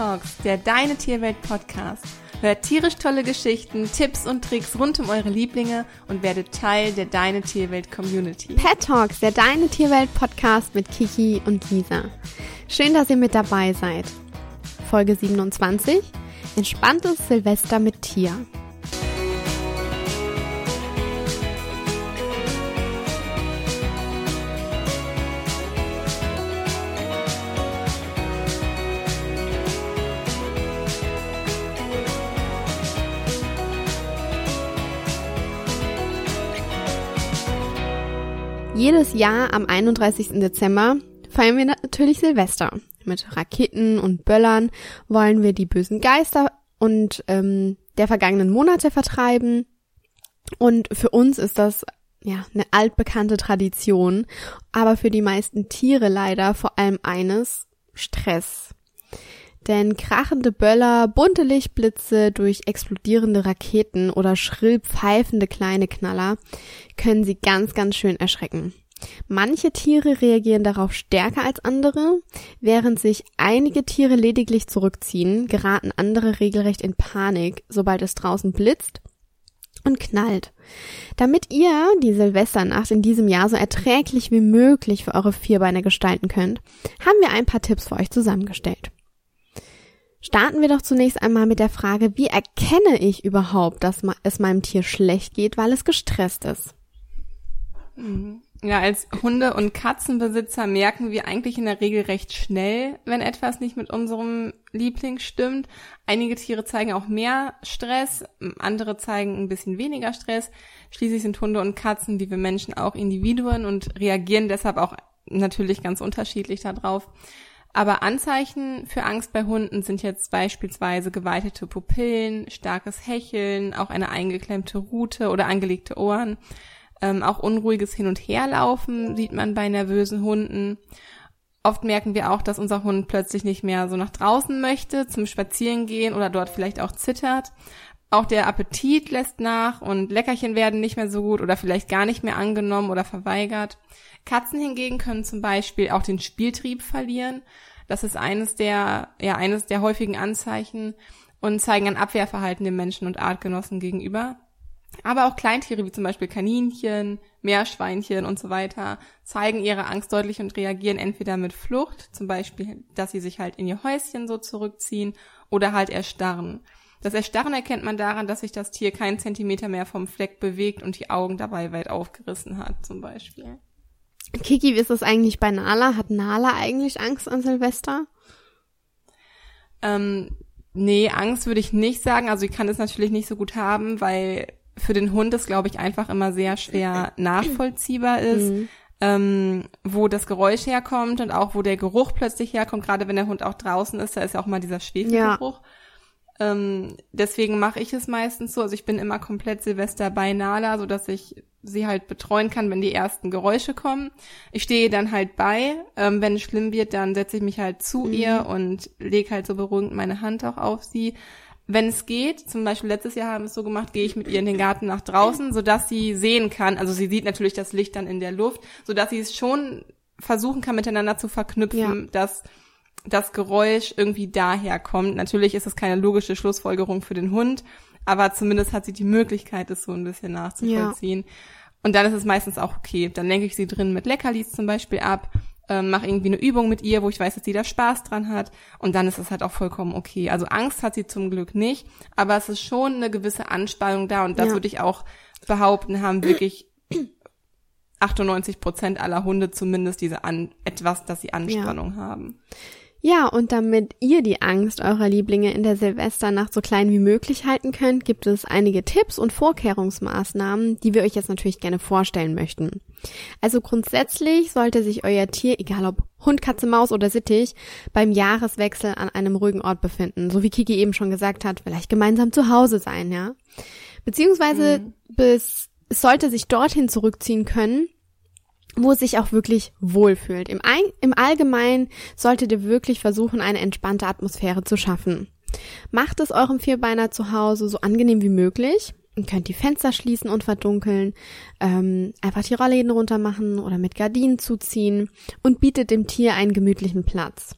Talks, der Deine Tierwelt Podcast. Hört tierisch tolle Geschichten, Tipps und Tricks rund um eure Lieblinge und werdet Teil der Deine Tierwelt Community. Pet Talks, der Deine Tierwelt Podcast mit Kiki und Lisa. Schön, dass ihr mit dabei seid. Folge 27. Entspanntes Silvester mit Tier. Jedes Jahr am 31. Dezember feiern wir natürlich Silvester. Mit Raketen und Böllern wollen wir die bösen Geister und ähm, der vergangenen Monate vertreiben. Und für uns ist das ja eine altbekannte Tradition, aber für die meisten Tiere leider vor allem eines Stress. Denn krachende Böller, bunte Lichtblitze durch explodierende Raketen oder schrill pfeifende kleine Knaller können sie ganz, ganz schön erschrecken. Manche Tiere reagieren darauf stärker als andere, während sich einige Tiere lediglich zurückziehen, geraten andere regelrecht in Panik, sobald es draußen blitzt und knallt. Damit ihr die Silvesternacht in diesem Jahr so erträglich wie möglich für eure Vierbeine gestalten könnt, haben wir ein paar Tipps für euch zusammengestellt. Starten wir doch zunächst einmal mit der Frage, wie erkenne ich überhaupt, dass es meinem Tier schlecht geht, weil es gestresst ist? Mhm. Ja, als Hunde- und Katzenbesitzer merken wir eigentlich in der Regel recht schnell, wenn etwas nicht mit unserem Liebling stimmt. Einige Tiere zeigen auch mehr Stress, andere zeigen ein bisschen weniger Stress. Schließlich sind Hunde und Katzen, wie wir Menschen, auch Individuen und reagieren deshalb auch natürlich ganz unterschiedlich darauf. Aber Anzeichen für Angst bei Hunden sind jetzt beispielsweise geweitete Pupillen, starkes Hecheln, auch eine eingeklemmte Rute oder angelegte Ohren. Ähm, auch unruhiges Hin- und Herlaufen sieht man bei nervösen Hunden. Oft merken wir auch, dass unser Hund plötzlich nicht mehr so nach draußen möchte, zum Spazierengehen oder dort vielleicht auch zittert. Auch der Appetit lässt nach und Leckerchen werden nicht mehr so gut oder vielleicht gar nicht mehr angenommen oder verweigert. Katzen hingegen können zum Beispiel auch den Spieltrieb verlieren. Das ist eines der, ja, eines der häufigen Anzeichen und zeigen ein Abwehrverhalten dem Menschen und Artgenossen gegenüber. Aber auch Kleintiere wie zum Beispiel Kaninchen, Meerschweinchen und so weiter zeigen ihre Angst deutlich und reagieren entweder mit Flucht, zum Beispiel, dass sie sich halt in ihr Häuschen so zurückziehen oder halt erstarren. Das Erstarren erkennt man daran, dass sich das Tier keinen Zentimeter mehr vom Fleck bewegt und die Augen dabei weit aufgerissen hat, zum Beispiel. Kiki, wie ist das eigentlich bei Nala? Hat Nala eigentlich Angst an Silvester? Ähm, nee, Angst würde ich nicht sagen. Also ich kann es natürlich nicht so gut haben, weil für den Hund es, glaube ich, einfach immer sehr schwer nachvollziehbar ist, mhm. ähm, wo das Geräusch herkommt und auch wo der Geruch plötzlich herkommt. Gerade wenn der Hund auch draußen ist, da ist ja auch mal dieser Schwefelgeruch. Ja. Ähm, deswegen mache ich es meistens so. Also ich bin immer komplett Silvester bei Nala, so dass ich sie halt betreuen kann, wenn die ersten Geräusche kommen. Ich stehe dann halt bei. Ähm, wenn es schlimm wird, dann setze ich mich halt zu mhm. ihr und lege halt so beruhigend meine Hand auch auf sie wenn es geht, zum Beispiel letztes Jahr haben wir es so gemacht, gehe ich mit ihr in den Garten nach draußen, sodass sie sehen kann, also sie sieht natürlich das Licht dann in der Luft, sodass sie es schon versuchen kann, miteinander zu verknüpfen, ja. dass das Geräusch irgendwie daher kommt. Natürlich ist es keine logische Schlussfolgerung für den Hund, aber zumindest hat sie die Möglichkeit, es so ein bisschen nachzuvollziehen. Ja. Und dann ist es meistens auch okay. Dann lenke ich sie drin mit Leckerlis zum Beispiel ab ähm, mache irgendwie eine Übung mit ihr, wo ich weiß, dass sie da Spaß dran hat und dann ist es halt auch vollkommen okay. Also Angst hat sie zum Glück nicht, aber es ist schon eine gewisse Anspannung da und das ja. würde ich auch behaupten, haben wirklich 98 Prozent aller Hunde zumindest diese an etwas, dass sie Anspannung ja. haben. Ja, und damit ihr die Angst eurer Lieblinge in der Silvesternacht so klein wie möglich halten könnt, gibt es einige Tipps und Vorkehrungsmaßnahmen, die wir euch jetzt natürlich gerne vorstellen möchten. Also grundsätzlich sollte sich euer Tier, egal ob Hund, Katze, Maus oder Sittich, beim Jahreswechsel an einem ruhigen Ort befinden. So wie Kiki eben schon gesagt hat, vielleicht gemeinsam zu Hause sein, ja. Beziehungsweise mhm. bis, es sollte sich dorthin zurückziehen können, wo es sich auch wirklich wohlfühlt. Im, Im Allgemeinen solltet ihr wirklich versuchen, eine entspannte Atmosphäre zu schaffen. Macht es eurem Vierbeiner zu Hause so angenehm wie möglich. Ihr könnt die Fenster schließen und verdunkeln, ähm, einfach die Rollläden runter machen oder mit Gardinen zuziehen und bietet dem Tier einen gemütlichen Platz.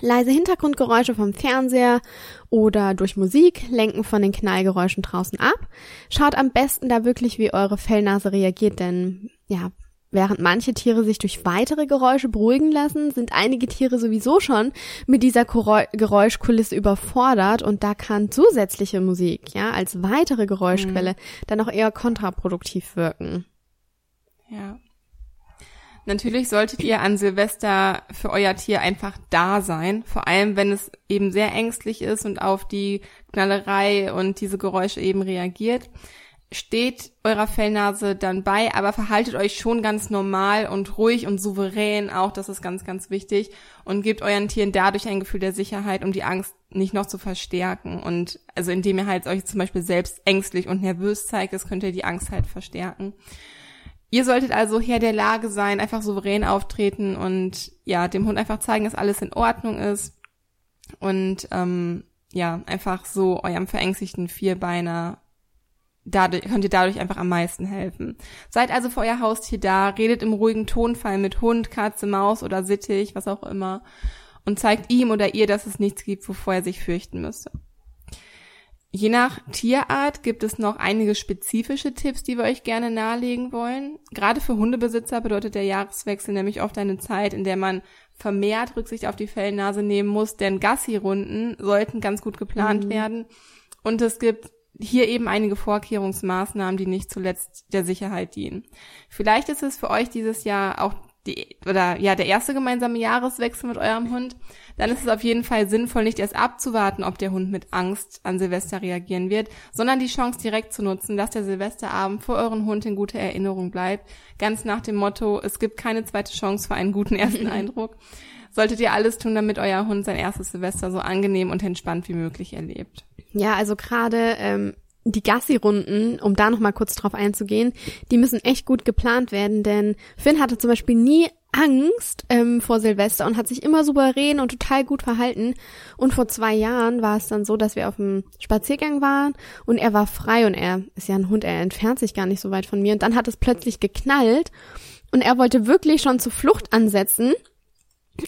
Leise Hintergrundgeräusche vom Fernseher oder durch Musik lenken von den Knallgeräuschen draußen ab. Schaut am besten da wirklich, wie eure Fellnase reagiert, denn ja, Während manche Tiere sich durch weitere Geräusche beruhigen lassen, sind einige Tiere sowieso schon mit dieser Geräuschkulisse überfordert und da kann zusätzliche Musik, ja, als weitere Geräuschquelle mhm. dann auch eher kontraproduktiv wirken. Ja. Natürlich solltet ihr an Silvester für euer Tier einfach da sein, vor allem wenn es eben sehr ängstlich ist und auf die Knallerei und diese Geräusche eben reagiert steht eurer Fellnase dann bei, aber verhaltet euch schon ganz normal und ruhig und souverän auch, das ist ganz, ganz wichtig. Und gebt euren Tieren dadurch ein Gefühl der Sicherheit, um die Angst nicht noch zu verstärken. Und also indem ihr halt euch zum Beispiel selbst ängstlich und nervös zeigt, das könnt ihr die Angst halt verstärken. Ihr solltet also Herr der Lage sein, einfach souverän auftreten und ja, dem Hund einfach zeigen, dass alles in Ordnung ist. Und ähm, ja, einfach so eurem verängstigten Vierbeiner dadurch, könnt ihr dadurch einfach am meisten helfen. Seid also für euer Haustier da, redet im ruhigen Tonfall mit Hund, Katze, Maus oder Sittich, was auch immer, und zeigt ihm oder ihr, dass es nichts gibt, wovor er sich fürchten müsste. Je nach Tierart gibt es noch einige spezifische Tipps, die wir euch gerne nahelegen wollen. Gerade für Hundebesitzer bedeutet der Jahreswechsel nämlich oft eine Zeit, in der man vermehrt Rücksicht auf die Fellnase nehmen muss, denn Gassi-Runden sollten ganz gut geplant mhm. werden. Und es gibt hier eben einige Vorkehrungsmaßnahmen, die nicht zuletzt der Sicherheit dienen. Vielleicht ist es für euch dieses Jahr auch die, oder ja, der erste gemeinsame Jahreswechsel mit eurem Hund. Dann ist es auf jeden Fall sinnvoll, nicht erst abzuwarten, ob der Hund mit Angst an Silvester reagieren wird, sondern die Chance direkt zu nutzen, dass der Silvesterabend für euren Hund in guter Erinnerung bleibt. Ganz nach dem Motto, es gibt keine zweite Chance für einen guten ersten Eindruck. Solltet ihr alles tun, damit euer Hund sein erstes Silvester so angenehm und entspannt wie möglich erlebt. Ja, also gerade ähm, die Gassi-Runden, um da nochmal kurz drauf einzugehen, die müssen echt gut geplant werden, denn Finn hatte zum Beispiel nie Angst ähm, vor Silvester und hat sich immer souverän und total gut verhalten. Und vor zwei Jahren war es dann so, dass wir auf dem Spaziergang waren und er war frei und er ist ja ein Hund, er entfernt sich gar nicht so weit von mir. Und dann hat es plötzlich geknallt und er wollte wirklich schon zur Flucht ansetzen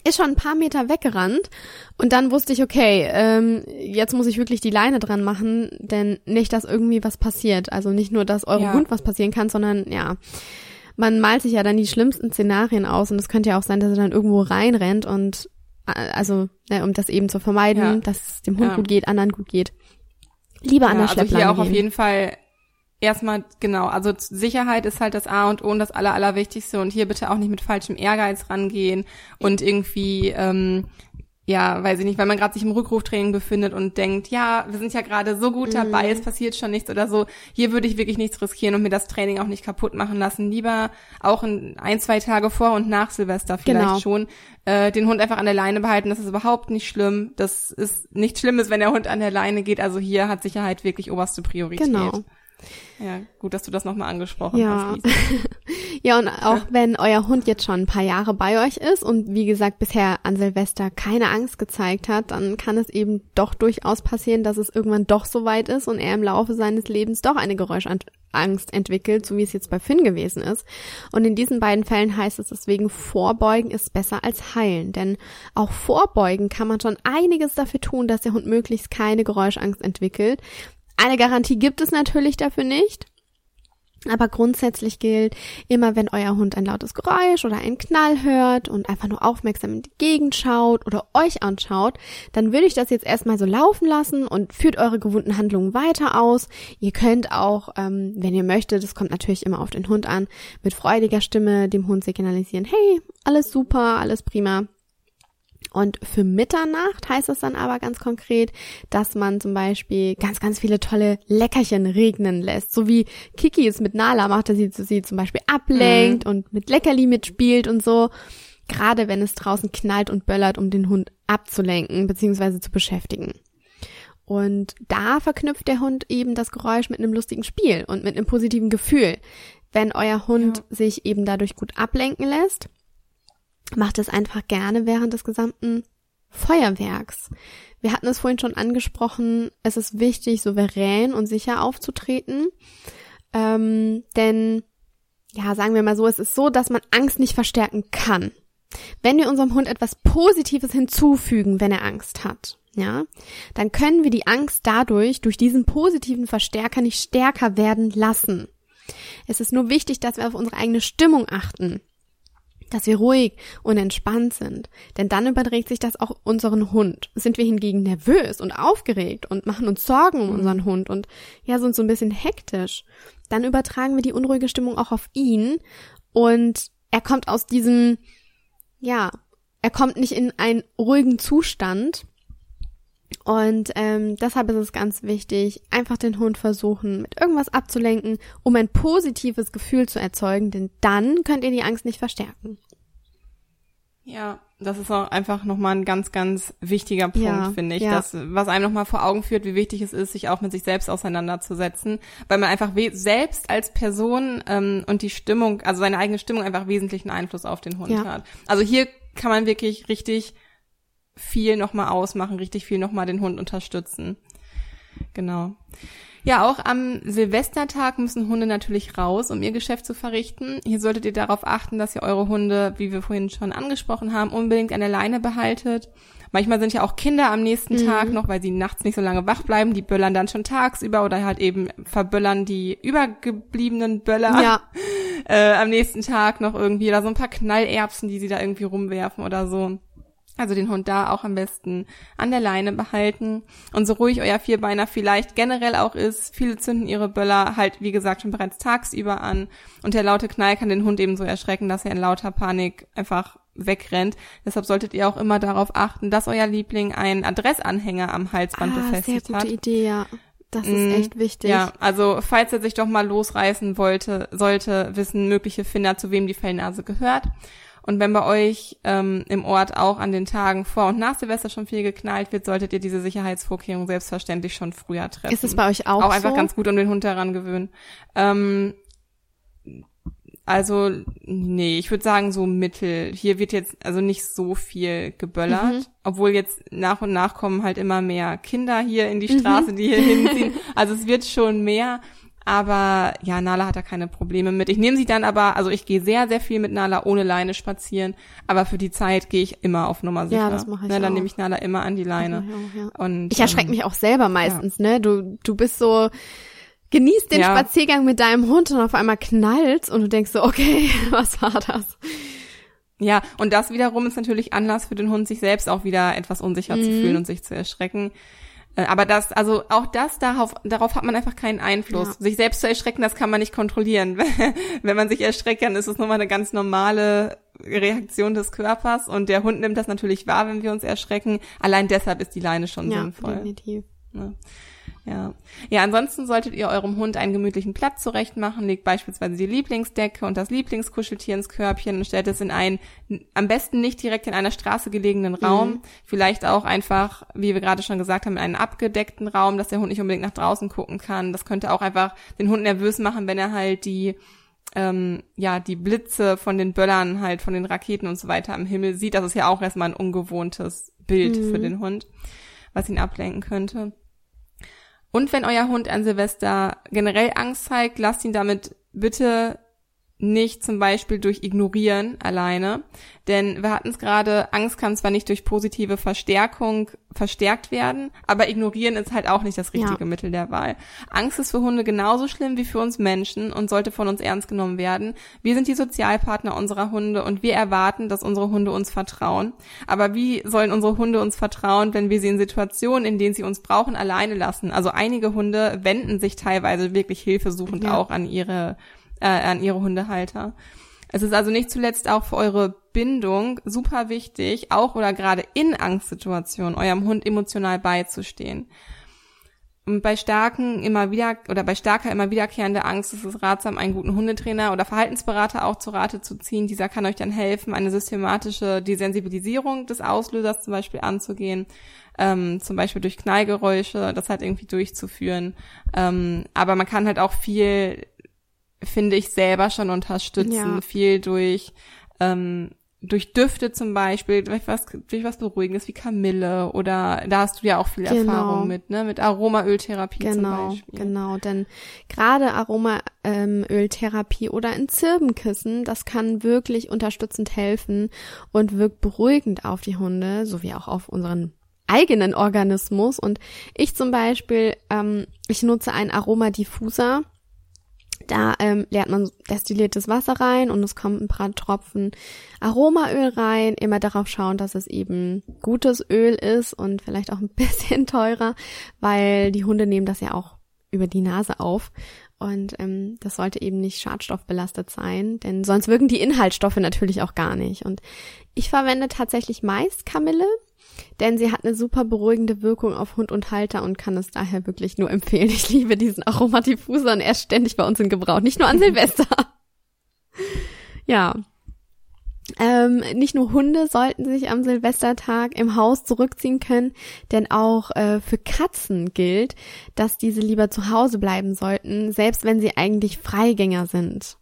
ist schon ein paar Meter weggerannt und dann wusste ich, okay, ähm, jetzt muss ich wirklich die Leine dran machen, denn nicht, dass irgendwie was passiert. Also nicht nur, dass eurem ja. Hund was passieren kann, sondern ja, man malt sich ja dann die schlimmsten Szenarien aus und es könnte ja auch sein, dass er dann irgendwo reinrennt und äh, also, ne, um das eben zu vermeiden, ja. dass es dem Hund ja. gut geht, anderen gut geht. Lieber an der Schleppleine also hier auch gehen. auf jeden Fall erstmal, genau, also Sicherheit ist halt das A und O und das Aller, Allerwichtigste und hier bitte auch nicht mit falschem Ehrgeiz rangehen und irgendwie, ähm, ja, weiß ich nicht, weil man gerade sich im Rückruftraining befindet und denkt, ja, wir sind ja gerade so gut dabei, mhm. es passiert schon nichts oder so. Hier würde ich wirklich nichts riskieren und mir das Training auch nicht kaputt machen lassen. Lieber auch in ein, zwei Tage vor und nach Silvester vielleicht genau. schon äh, den Hund einfach an der Leine behalten. Das ist überhaupt nicht schlimm. Das ist nichts Schlimmes, wenn der Hund an der Leine geht. Also hier hat Sicherheit wirklich oberste Priorität. Genau. Ja, gut, dass du das nochmal angesprochen ja. hast. ja, und auch wenn euer Hund jetzt schon ein paar Jahre bei euch ist und wie gesagt bisher an Silvester keine Angst gezeigt hat, dann kann es eben doch durchaus passieren, dass es irgendwann doch so weit ist und er im Laufe seines Lebens doch eine Geräuschangst entwickelt, so wie es jetzt bei Finn gewesen ist. Und in diesen beiden Fällen heißt es deswegen, vorbeugen ist besser als heilen. Denn auch vorbeugen kann man schon einiges dafür tun, dass der Hund möglichst keine Geräuschangst entwickelt. Eine Garantie gibt es natürlich dafür nicht. Aber grundsätzlich gilt, immer wenn euer Hund ein lautes Geräusch oder einen Knall hört und einfach nur aufmerksam in die Gegend schaut oder euch anschaut, dann würde ich das jetzt erstmal so laufen lassen und führt eure gewohnten Handlungen weiter aus. Ihr könnt auch, ähm, wenn ihr möchtet, das kommt natürlich immer auf den Hund an, mit freudiger Stimme dem Hund signalisieren, hey, alles super, alles prima. Und für Mitternacht heißt es dann aber ganz konkret, dass man zum Beispiel ganz, ganz viele tolle Leckerchen regnen lässt. So wie Kiki es mit Nala macht, dass sie sie zum Beispiel ablenkt mhm. und mit Leckerli mitspielt und so. Gerade wenn es draußen knallt und böllert, um den Hund abzulenken bzw. zu beschäftigen. Und da verknüpft der Hund eben das Geräusch mit einem lustigen Spiel und mit einem positiven Gefühl. Wenn euer Hund ja. sich eben dadurch gut ablenken lässt, macht es einfach gerne während des gesamten Feuerwerks. Wir hatten es vorhin schon angesprochen, es ist wichtig, souverän und sicher aufzutreten. Ähm, denn, ja, sagen wir mal so, es ist so, dass man Angst nicht verstärken kann. Wenn wir unserem Hund etwas Positives hinzufügen, wenn er Angst hat, ja, dann können wir die Angst dadurch durch diesen positiven Verstärker nicht stärker werden lassen. Es ist nur wichtig, dass wir auf unsere eigene Stimmung achten, dass wir ruhig und entspannt sind, denn dann überträgt sich das auch unseren Hund. Sind wir hingegen nervös und aufgeregt und machen uns Sorgen um unseren Hund und ja, sind so ein bisschen hektisch, dann übertragen wir die unruhige Stimmung auch auf ihn und er kommt aus diesem, ja, er kommt nicht in einen ruhigen Zustand, und ähm, deshalb ist es ganz wichtig, einfach den Hund versuchen, mit irgendwas abzulenken, um ein positives Gefühl zu erzeugen, denn dann könnt ihr die Angst nicht verstärken. Ja, das ist auch einfach nochmal ein ganz, ganz wichtiger Punkt, ja, finde ich. Ja. Das, was einem nochmal vor Augen führt, wie wichtig es ist, sich auch mit sich selbst auseinanderzusetzen, weil man einfach selbst als Person ähm, und die Stimmung, also seine eigene Stimmung einfach wesentlichen Einfluss auf den Hund ja. hat. Also hier kann man wirklich richtig viel nochmal ausmachen, richtig viel nochmal den Hund unterstützen. Genau. Ja, auch am Silvestertag müssen Hunde natürlich raus, um ihr Geschäft zu verrichten. Hier solltet ihr darauf achten, dass ihr eure Hunde, wie wir vorhin schon angesprochen haben, unbedingt an der Leine behaltet. Manchmal sind ja auch Kinder am nächsten mhm. Tag noch, weil sie nachts nicht so lange wach bleiben. Die böllern dann schon tagsüber oder halt eben verböllern die übergebliebenen Böller ja. äh, am nächsten Tag noch irgendwie oder so ein paar Knallerbsen, die sie da irgendwie rumwerfen oder so. Also den Hund da auch am besten an der Leine behalten. Und so ruhig euer Vierbeiner vielleicht generell auch ist, viele zünden ihre Böller halt, wie gesagt, schon bereits tagsüber an. Und der laute Knall kann den Hund eben so erschrecken, dass er in lauter Panik einfach wegrennt. Deshalb solltet ihr auch immer darauf achten, dass euer Liebling einen Adressanhänger am Halsband ah, befestigt sehr gute hat. Idee, ja. Das ist mm, echt wichtig. Ja, also falls er sich doch mal losreißen wollte, sollte wissen mögliche Finder, zu wem die Fellnase gehört. Und wenn bei euch ähm, im Ort auch an den Tagen vor und nach Silvester schon viel geknallt wird, solltet ihr diese Sicherheitsvorkehrungen selbstverständlich schon früher treffen. Ist es bei euch auch Auch einfach so? ganz gut, um den Hund daran gewöhnen. Ähm, also, nee, ich würde sagen so mittel. Hier wird jetzt also nicht so viel geböllert, mhm. obwohl jetzt nach und nach kommen halt immer mehr Kinder hier in die Straße, mhm. die hier hinziehen. Also es wird schon mehr, aber ja, Nala hat da keine Probleme mit. Ich nehme sie dann aber, also ich gehe sehr, sehr viel mit Nala ohne Leine spazieren, aber für die Zeit gehe ich immer auf Nummer sicher. Ja, das mache ich ne, Dann auch. nehme ich Nala immer an die Leine. Ja, ja, ja. Und, ich erschrecke ähm, mich auch selber meistens, ja. ne? Du, du bist so, genießt den ja. Spaziergang mit deinem Hund und auf einmal knallt und du denkst so, okay, was war das? Ja, und das wiederum ist natürlich Anlass für den Hund, sich selbst auch wieder etwas unsicher mhm. zu fühlen und sich zu erschrecken. Äh, aber das, also auch das, darauf, darauf hat man einfach keinen Einfluss. Ja. Sich selbst zu erschrecken, das kann man nicht kontrollieren. Wenn man sich erschreckt, dann ist es nochmal eine ganz normale Reaktion des Körpers und der Hund nimmt das natürlich wahr, wenn wir uns erschrecken. Allein deshalb ist die Leine schon ja, sinnvoll. Definitiv. Ja. Ja. Ja, ansonsten solltet ihr eurem Hund einen gemütlichen Platz zurecht machen, legt beispielsweise die Lieblingsdecke und das Lieblingskuscheltier ins Körbchen und stellt es in einen, am besten nicht direkt in einer Straße gelegenen Raum, mhm. vielleicht auch einfach, wie wir gerade schon gesagt haben, in einen abgedeckten Raum, dass der Hund nicht unbedingt nach draußen gucken kann. Das könnte auch einfach den Hund nervös machen, wenn er halt die ähm, ja, die Blitze von den Böllern halt, von den Raketen und so weiter am Himmel sieht. Das ist ja auch erstmal ein ungewohntes Bild mhm. für den Hund, was ihn ablenken könnte. Und wenn euer Hund an Silvester generell Angst zeigt, lasst ihn damit bitte nicht zum Beispiel durch Ignorieren alleine. Denn wir hatten es gerade, Angst kann zwar nicht durch positive Verstärkung verstärkt werden, aber Ignorieren ist halt auch nicht das richtige ja. Mittel der Wahl. Angst ist für Hunde genauso schlimm wie für uns Menschen und sollte von uns ernst genommen werden. Wir sind die Sozialpartner unserer Hunde und wir erwarten, dass unsere Hunde uns vertrauen. Aber wie sollen unsere Hunde uns vertrauen, wenn wir sie in Situationen, in denen sie uns brauchen, alleine lassen? Also einige Hunde wenden sich teilweise wirklich hilfesuchend ja. auch an ihre äh, an ihre Hundehalter. Es ist also nicht zuletzt auch für eure Bindung super wichtig, auch oder gerade in Angstsituationen eurem Hund emotional beizustehen. Und bei starken immer wieder oder bei starker immer wiederkehrender Angst ist es ratsam, einen guten Hundetrainer oder Verhaltensberater auch zu Rate zu ziehen. Dieser kann euch dann helfen, eine systematische Desensibilisierung des Auslösers zum Beispiel anzugehen, ähm, zum Beispiel durch Knallgeräusche, das halt irgendwie durchzuführen. Ähm, aber man kann halt auch viel finde ich, selber schon unterstützen, ja. viel durch ähm, durch Düfte zum Beispiel, durch was, durch was Beruhigendes wie Kamille oder da hast du ja auch viel Genau. Erfahrung mit, ne? Mit Aromaöltherapie zum Genau, Beispiel. genau, denn gerade Aromaöltherapie oder ein Zirbenkissen, das kann wirklich unterstützend helfen und wirkt beruhigend auf die Hunde, sowie auch auf unseren eigenen Organismus. Und ich zum Beispiel, ähm, ich nutze einen Aromadiffuser. Da ähm, leert man destilliertes Wasser rein und es kommt ein paar Tropfen Aromaöl rein. Immer darauf schauen, dass es eben gutes Öl ist und vielleicht auch ein bisschen teurer, weil die Hunde nehmen das ja auch über die Nase auf. Und ähm, das sollte eben nicht schadstoffbelastet sein, denn sonst wirken die Inhaltsstoffe natürlich auch gar nicht. Und ich verwende tatsächlich meist Kamille, denn sie hat eine super beruhigende Wirkung auf Hund und Halter und kann es daher wirklich nur empfehlen. Ich liebe diesen Aromadiffuser und er ist ständig bei uns in Gebrauch, nicht nur an Silvester. ja. Ähm, nicht nur Hunde sollten sich am Silvestertag im Haus zurückziehen können, denn auch äh, für Katzen gilt, dass diese lieber zu Hause bleiben sollten, selbst wenn sie eigentlich Freigänger sind.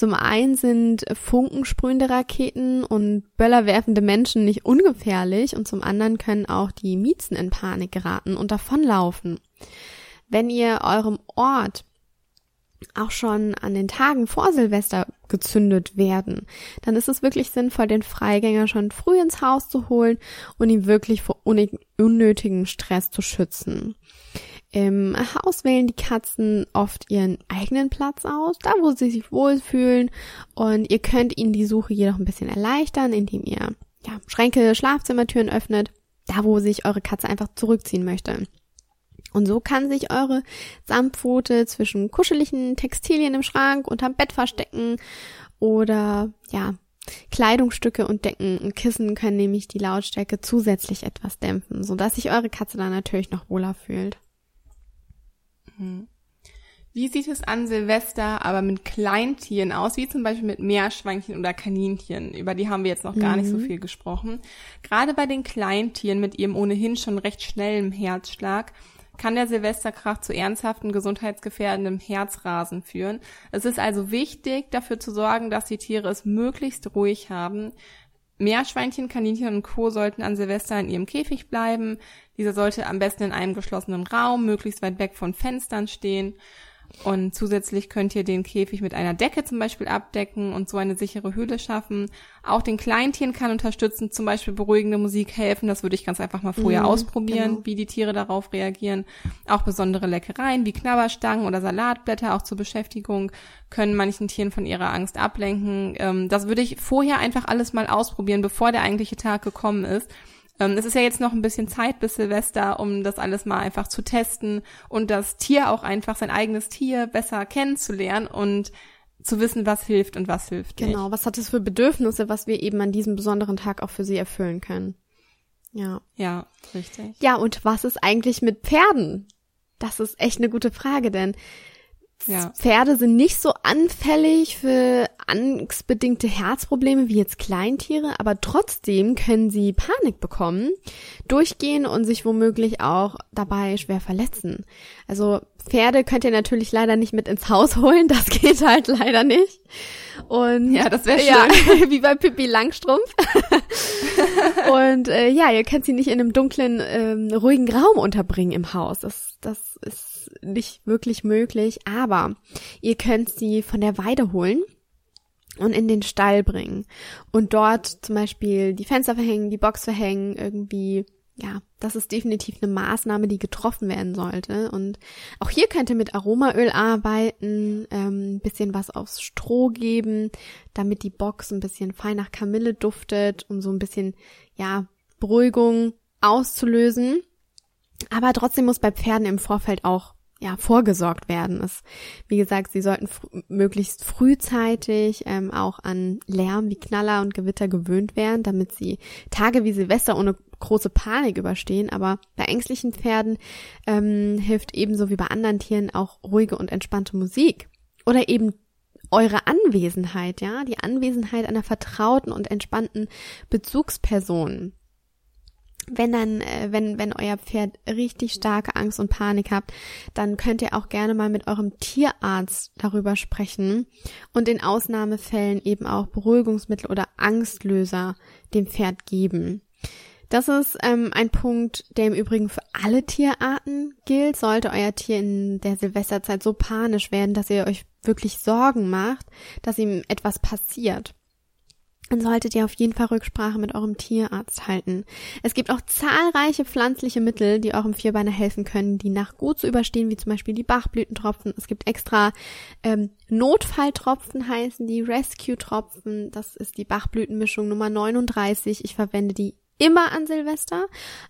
Zum einen sind funkensprühende Raketen und böllerwerfende Menschen nicht ungefährlich und zum anderen können auch die Miezen in Panik geraten und davonlaufen. Wenn ihr eurem Ort auch schon an den Tagen vor Silvester gezündet werden, dann ist es wirklich sinnvoll, den Freigänger schon früh ins Haus zu holen und ihn wirklich vor unnötigen Stress zu schützen. Im Haus wählen die Katzen oft ihren eigenen Platz aus, da wo sie sich wohlfühlen und ihr könnt ihnen die Suche jedoch ein bisschen erleichtern, indem ihr ja, Schränke, Schlafzimmertüren öffnet, da wo sich eure Katze einfach zurückziehen möchte. Und so kann sich eure Samtpfote zwischen kuscheligen Textilien im Schrank unterm Bett verstecken oder ja, Kleidungsstücke und Decken und Kissen können nämlich die Lautstärke zusätzlich etwas dämpfen, sodass sich eure Katze dann natürlich noch wohler fühlt. Wie sieht es an Silvester aber mit Kleintieren aus, wie zum Beispiel mit Meerschweinchen oder Kaninchen? Über die haben wir jetzt noch gar nicht so viel gesprochen. Gerade bei den Kleintieren mit ihrem ohnehin schon recht schnellen Herzschlag kann der Silvesterkrach zu ernsthaften gesundheitsgefährdendem Herzrasen führen. Es ist also wichtig, dafür zu sorgen, dass die Tiere es möglichst ruhig haben. Meerschweinchen, Kaninchen und Co. sollten an Silvester in ihrem Käfig bleiben. Dieser sollte am besten in einem geschlossenen Raum, möglichst weit weg von Fenstern stehen. Und zusätzlich könnt ihr den Käfig mit einer Decke zum Beispiel abdecken und so eine sichere Höhle schaffen. Auch den Kleintieren kann unterstützen, zum Beispiel beruhigende Musik helfen. Das würde ich ganz einfach mal vorher Mhm, ausprobieren, genau. wie die Tiere darauf reagieren. Auch besondere Leckereien wie Knabberstangen oder Salatblätter, auch zur Beschäftigung, können manchen Tieren von ihrer Angst ablenken. Ähm, das würde ich vorher einfach alles mal ausprobieren, bevor der eigentliche Tag gekommen ist. Ähm, es ist ja jetzt noch ein bisschen Zeit bis Silvester, um das alles mal einfach zu testen und das Tier auch einfach, sein eigenes Tier besser kennenzulernen und zu wissen, was hilft und was hilft nicht. Genau, was hat es für Bedürfnisse, was wir eben an diesem besonderen Tag auch für sie erfüllen können. Ja. Ja, richtig. Ja, und was ist eigentlich mit Pferden? Das ist echt eine gute Frage, denn Ja. Pferde sind nicht so anfällig für angstbedingte Herzprobleme wie jetzt Kleintiere, aber trotzdem können sie Panik bekommen, durchgehen und sich womöglich auch dabei schwer verletzen. Also Pferde könnt ihr natürlich leider nicht mit ins Haus holen, das geht halt leider nicht. Und Ja, das wäre ja, wie bei Pippi Langstrumpf. und äh, ja, ihr könnt sie nicht in einem dunklen, ähm, ruhigen Raum unterbringen im Haus. Das, das ist nicht wirklich möglich. Aber ihr könnt sie von der Weide holen und in den Stall bringen und dort zum Beispiel die Fenster verhängen, die Box verhängen, irgendwie, ja, das ist definitiv eine Maßnahme, die getroffen werden sollte. Und auch hier könnt ihr mit Aromaöl arbeiten, ähm, bisschen was aufs Stroh geben, damit die Box ein bisschen fein nach Kamille duftet, um so ein bisschen, ja, Beruhigung auszulösen. Aber trotzdem muss bei Pferden im Vorfeld auch ja, vorgesorgt werden. Es, wie gesagt, sie sollten fr möglichst frühzeitig ähm, auch an Lärm wie Knaller und Gewitter gewöhnt werden, damit sie Tage wie Silvester ohne große Panik überstehen. Aber bei ängstlichen Pferden ähm, hilft ebenso wie bei anderen Tieren auch ruhige und entspannte Musik. Oder eben eure Anwesenheit, ja, die Anwesenheit einer vertrauten und entspannten Bezugsperson. Wenn dann, äh, wenn, wenn euer Pferd richtig starke Angst und Panik habt, dann könnt ihr auch gerne mal mit eurem Tierarzt darüber sprechen und in Ausnahmefällen eben auch Beruhigungsmittel oder Angstlöser dem Pferd geben. Das ist ähm, ein Punkt, der im Übrigen für alle Tierarten gilt. Sollte euer Tier in der Silvesterzeit so panisch werden, dass ihr euch wirklich Sorgen macht, dass ihm etwas passiert, dann solltet ihr auf jeden Fall Rücksprache mit eurem Tierarzt halten. Es gibt auch zahlreiche pflanzliche Mittel, die eurem Vierbeiner helfen können, die nach gut zu überstehen, wie zum Beispiel die Bachblütentropfen. Es gibt extra ähm, Notfalltropfen, heißen die Rescue-Tropfen. Das ist die Bachblütenmischung Nummer 39. Ich verwende die immer an Silvester.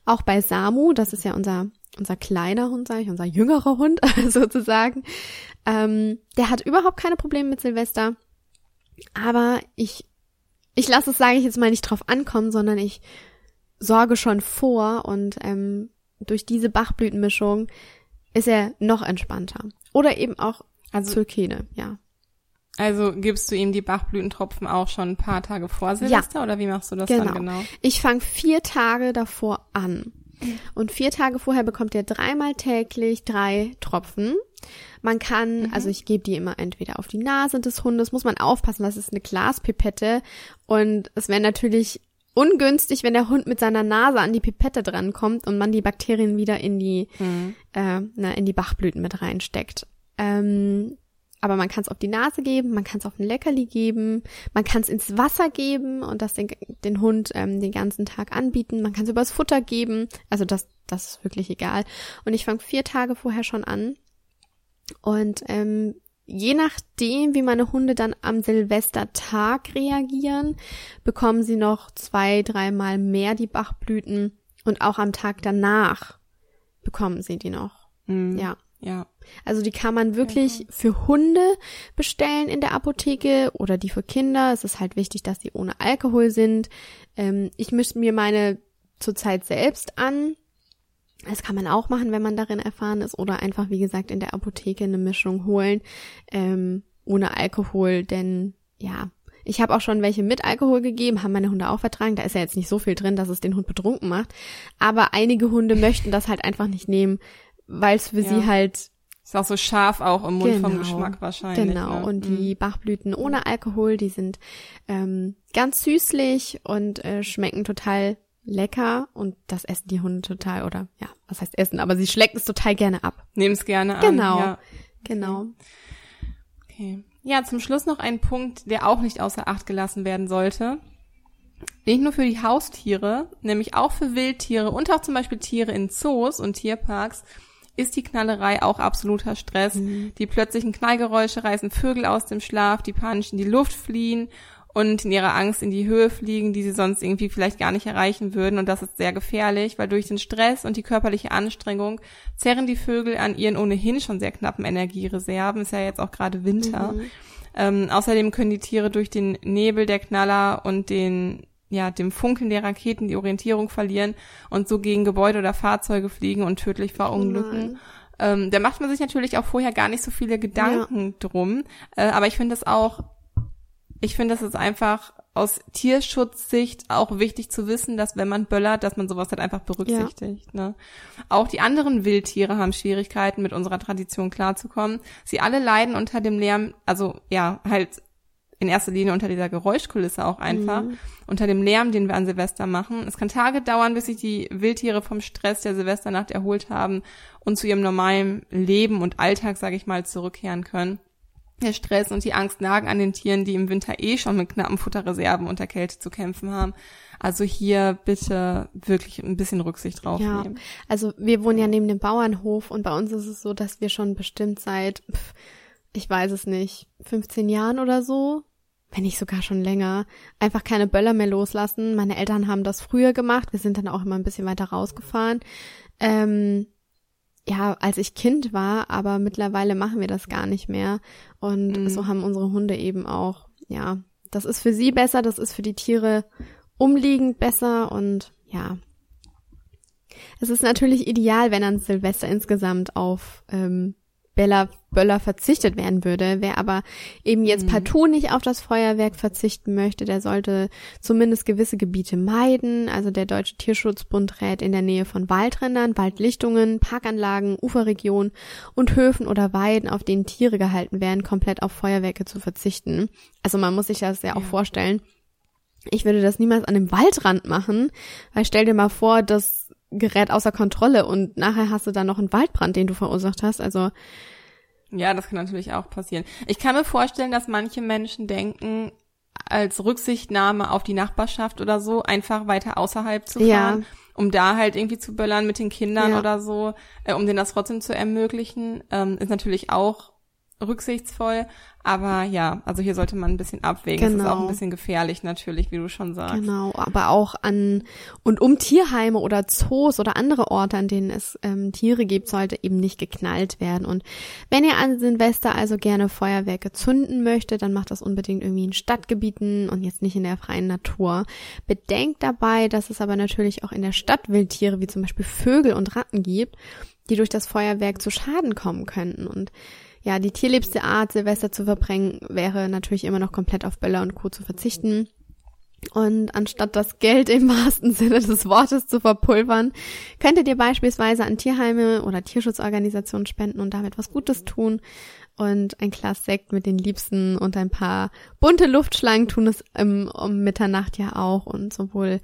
Auch bei Samu, das ist ja unser unser kleiner Hund, sage ich, unser jüngerer Hund sozusagen. Ähm, der hat überhaupt keine Probleme mit Silvester. Aber ich, ich lasse es, sage ich jetzt mal, nicht drauf ankommen, sondern ich sorge schon vor und ähm, durch diese Bachblütenmischung ist er noch entspannter. Oder eben auch also, Zulkene, ja. Also gibst du ihm die Bachblütentropfen auch schon ein paar Tage vor Silvester ja, oder wie machst du das genau. dann genau? Ich fange vier Tage davor an. Und vier Tage vorher bekommt ihr dreimal täglich drei Tropfen. Man kann, mhm. also ich gebe die immer entweder auf die Nase des Hundes, muss man aufpassen, das ist eine Glaspipette und es wäre natürlich ungünstig, wenn der Hund mit seiner Nase an die Pipette drankommt und man die Bakterien wieder in die, mhm. äh, na, in die Bachblüten mit reinsteckt. Ähm, aber man kann es auf die Nase geben, man kann es auf ein Leckerli geben, man kann es ins Wasser geben und das den, den Hund ähm, den ganzen Tag anbieten. Man kann es übers Futter geben. Also das, das ist wirklich egal. Und ich fange vier Tage vorher schon an. Und ähm, je nachdem, wie meine Hunde dann am Silvestertag reagieren, bekommen sie noch zwei, dreimal mehr die Bachblüten und auch am Tag danach bekommen sie die noch. Mhm. Ja. Ja. Also die kann man wirklich für Hunde bestellen in der Apotheke oder die für Kinder. Es ist halt wichtig, dass die ohne Alkohol sind. Ähm, ich mische mir meine zurzeit selbst an. Das kann man auch machen, wenn man darin erfahren ist. Oder einfach, wie gesagt, in der Apotheke eine Mischung holen. Ähm, ohne Alkohol, denn ja, ich habe auch schon welche mit Alkohol gegeben, haben meine Hunde auch vertragen. Da ist ja jetzt nicht so viel drin, dass es den Hund betrunken macht. Aber einige Hunde möchten das halt einfach nicht nehmen, weil es für ja. sie halt ist auch so scharf auch im Mund genau, vom Geschmack wahrscheinlich. Genau, ne? und die mhm. Bachblüten ohne Alkohol, die sind ähm, ganz süßlich und äh, schmecken total lecker und das essen die Hunde total oder ja, was heißt essen, aber sie schlecken es total gerne ab. Nehmen es gerne an. Genau, ja. genau. Okay. Ja, zum Schluss noch ein Punkt, der auch nicht außer Acht gelassen werden sollte. Nicht nur für die Haustiere, nämlich auch für Wildtiere und auch zum Beispiel Tiere in Zoos und Tierparks ist die Knallerei auch absoluter Stress. Mhm. Die plötzlichen Knallgeräusche reißen Vögel aus dem Schlaf, die panisch in die Luft fliehen und in ihrer Angst in die Höhe fliegen, die sie sonst irgendwie vielleicht gar nicht erreichen würden. Und das ist sehr gefährlich, weil durch den Stress und die körperliche Anstrengung zerren die Vögel an ihren ohnehin schon sehr knappen Energiereserven. Ist ja jetzt auch gerade Winter. Mhm. Ähm, außerdem können die Tiere durch den Nebel der Knaller und den ja, dem Funkeln der Raketen die Orientierung verlieren und so gegen Gebäude oder Fahrzeuge fliegen und tödlich verunglücken. Ähm, da macht man sich natürlich auch vorher gar nicht so viele Gedanken ja. drum. Äh, aber ich finde das auch, ich finde das ist einfach aus Tierschutzsicht auch wichtig zu wissen, dass wenn man böllert, dass man sowas halt einfach berücksichtigt. Ja. Ne? Auch die anderen Wildtiere haben Schwierigkeiten, mit unserer Tradition klarzukommen. Sie alle leiden unter dem Lärm, also ja, halt in erster Linie unter dieser Geräuschkulisse auch einfach, mhm. unter dem Lärm, den wir an Silvester machen. Es kann Tage dauern, bis sich die Wildtiere vom Stress der Silvesternacht erholt haben und zu ihrem normalen Leben und Alltag, sage ich mal, zurückkehren können. Der Stress und die Angst nagen an den Tieren, die im Winter eh schon mit knappen Futterreserven unter Kälte zu kämpfen haben. Also hier bitte wirklich ein bisschen Rücksicht drauf ja, nehmen. Also wir wohnen ja neben dem Bauernhof und bei uns ist es so, dass wir schon bestimmt seit, ich weiß es nicht, 15 Jahren oder so wenn nicht sogar schon länger, einfach keine Böller mehr loslassen. Meine Eltern haben das früher gemacht. Wir sind dann auch immer ein bisschen weiter rausgefahren. Ähm, ja, als ich Kind war, aber mittlerweile machen wir das gar nicht mehr. Und mhm. so haben unsere Hunde eben auch, ja, das ist für sie besser, das ist für die Tiere umliegend besser und ja. Es ist natürlich ideal, wenn an Silvester insgesamt auf ähm, Böller, Böller verzichtet werden würde. Wer aber eben jetzt Mhm. partout nicht auf das Feuerwerk verzichten möchte, der sollte zumindest gewisse Gebiete meiden. Also der Deutsche Tierschutzbund rät in der Nähe von Waldrändern, Waldlichtungen, Parkanlagen, Uferregionen und Höfen oder Weiden, auf denen Tiere gehalten werden, komplett auf Feuerwerke zu verzichten. Also man muss sich das ja auch Ja. vorstellen. Ich würde das niemals an dem Waldrand machen, weil stell dir mal vor, das gerät außer Kontrolle und nachher hast du dann noch einen Waldbrand, den du verursacht hast. Also Ja, das kann natürlich auch passieren. Ich kann mir vorstellen, dass manche Menschen denken, als Rücksichtnahme auf die Nachbarschaft oder so, einfach weiter außerhalb zu Ja. fahren, um da halt irgendwie zu böllern mit den Kindern Ja. oder so, äh, um denen das trotzdem zu ermöglichen, ähm, ist natürlich auch rücksichtsvoll. Aber ja, also hier sollte man ein bisschen abwägen. Es ist Genau. auch ein bisschen gefährlich natürlich, wie du schon sagst. Genau, aber auch an und um Tierheime oder Zoos oder andere Orte, an denen es ähm, Tiere gibt, sollte eben nicht geknallt werden. Und wenn ihr an Silvester also gerne Feuerwerke zünden möchtet, dann macht das unbedingt irgendwie in Stadtgebieten und jetzt nicht in der freien Natur. Bedenkt dabei, dass es aber natürlich auch in der Stadt Wildtiere wie zum Beispiel Vögel und Ratten gibt, die durch das Feuerwerk zu Schaden kommen könnten. Und ja, die tierliebste Art, Silvester zu verbringen, wäre natürlich immer noch komplett auf Böller und Co. zu verzichten. Und anstatt das Geld im wahrsten Sinne des Wortes zu verpulvern, könntet ihr beispielsweise an Tierheime oder Tierschutzorganisationen spenden und damit was Gutes tun. Und ein Glas Sekt mit den Liebsten und ein paar bunte Luftschlangen tun es ähm, um Mitternacht ja auch. Und sowohl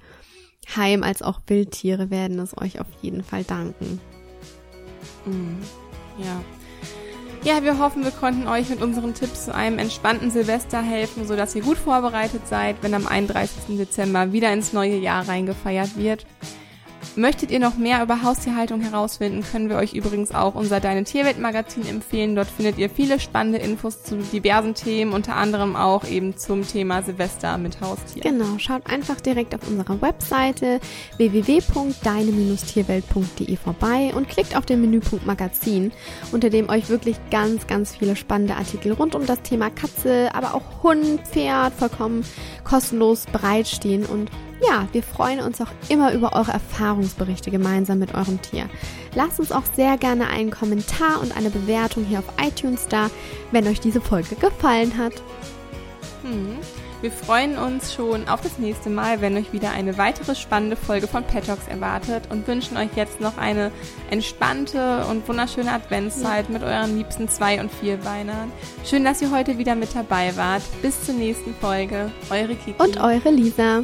Heim als auch Wildtiere werden es euch auf jeden Fall danken. Mhm. Ja. Ja, wir hoffen, wir konnten euch mit unseren Tipps zu einem entspannten Silvester helfen, sodass ihr gut vorbereitet seid, wenn am 31. Dezember wieder ins neue Jahr reingefeiert wird. Möchtet ihr noch mehr über Haustierhaltung herausfinden, können wir euch übrigens auch unser Deine Tierwelt Magazin empfehlen. Dort findet ihr viele spannende Infos zu diversen Themen, unter anderem auch eben zum Thema Silvester mit Haustieren. Genau, schaut einfach direkt auf unserer Webseite www.deine-tierwelt.de vorbei und klickt auf den Menüpunkt Magazin, unter dem euch wirklich ganz, ganz viele spannende Artikel rund um das Thema Katze, aber auch Hund, Pferd vollkommen kostenlos bereitstehen. Und ja, wir freuen uns auch immer über eure Erfahrungsberichte gemeinsam mit eurem Tier. Lasst uns auch sehr gerne einen Kommentar und eine Bewertung hier auf iTunes da, wenn euch diese Folge gefallen hat. Hm. Wir freuen uns schon auf das nächste Mal, wenn euch wieder eine weitere spannende Folge von Pet Talks erwartet und wünschen euch jetzt noch eine entspannte und wunderschöne Adventszeit mit euren liebsten Zwei- und Vierbeinern. Schön, dass ihr heute wieder mit dabei wart. Bis zur nächsten Folge. Eure Kiki. Und eure Lisa.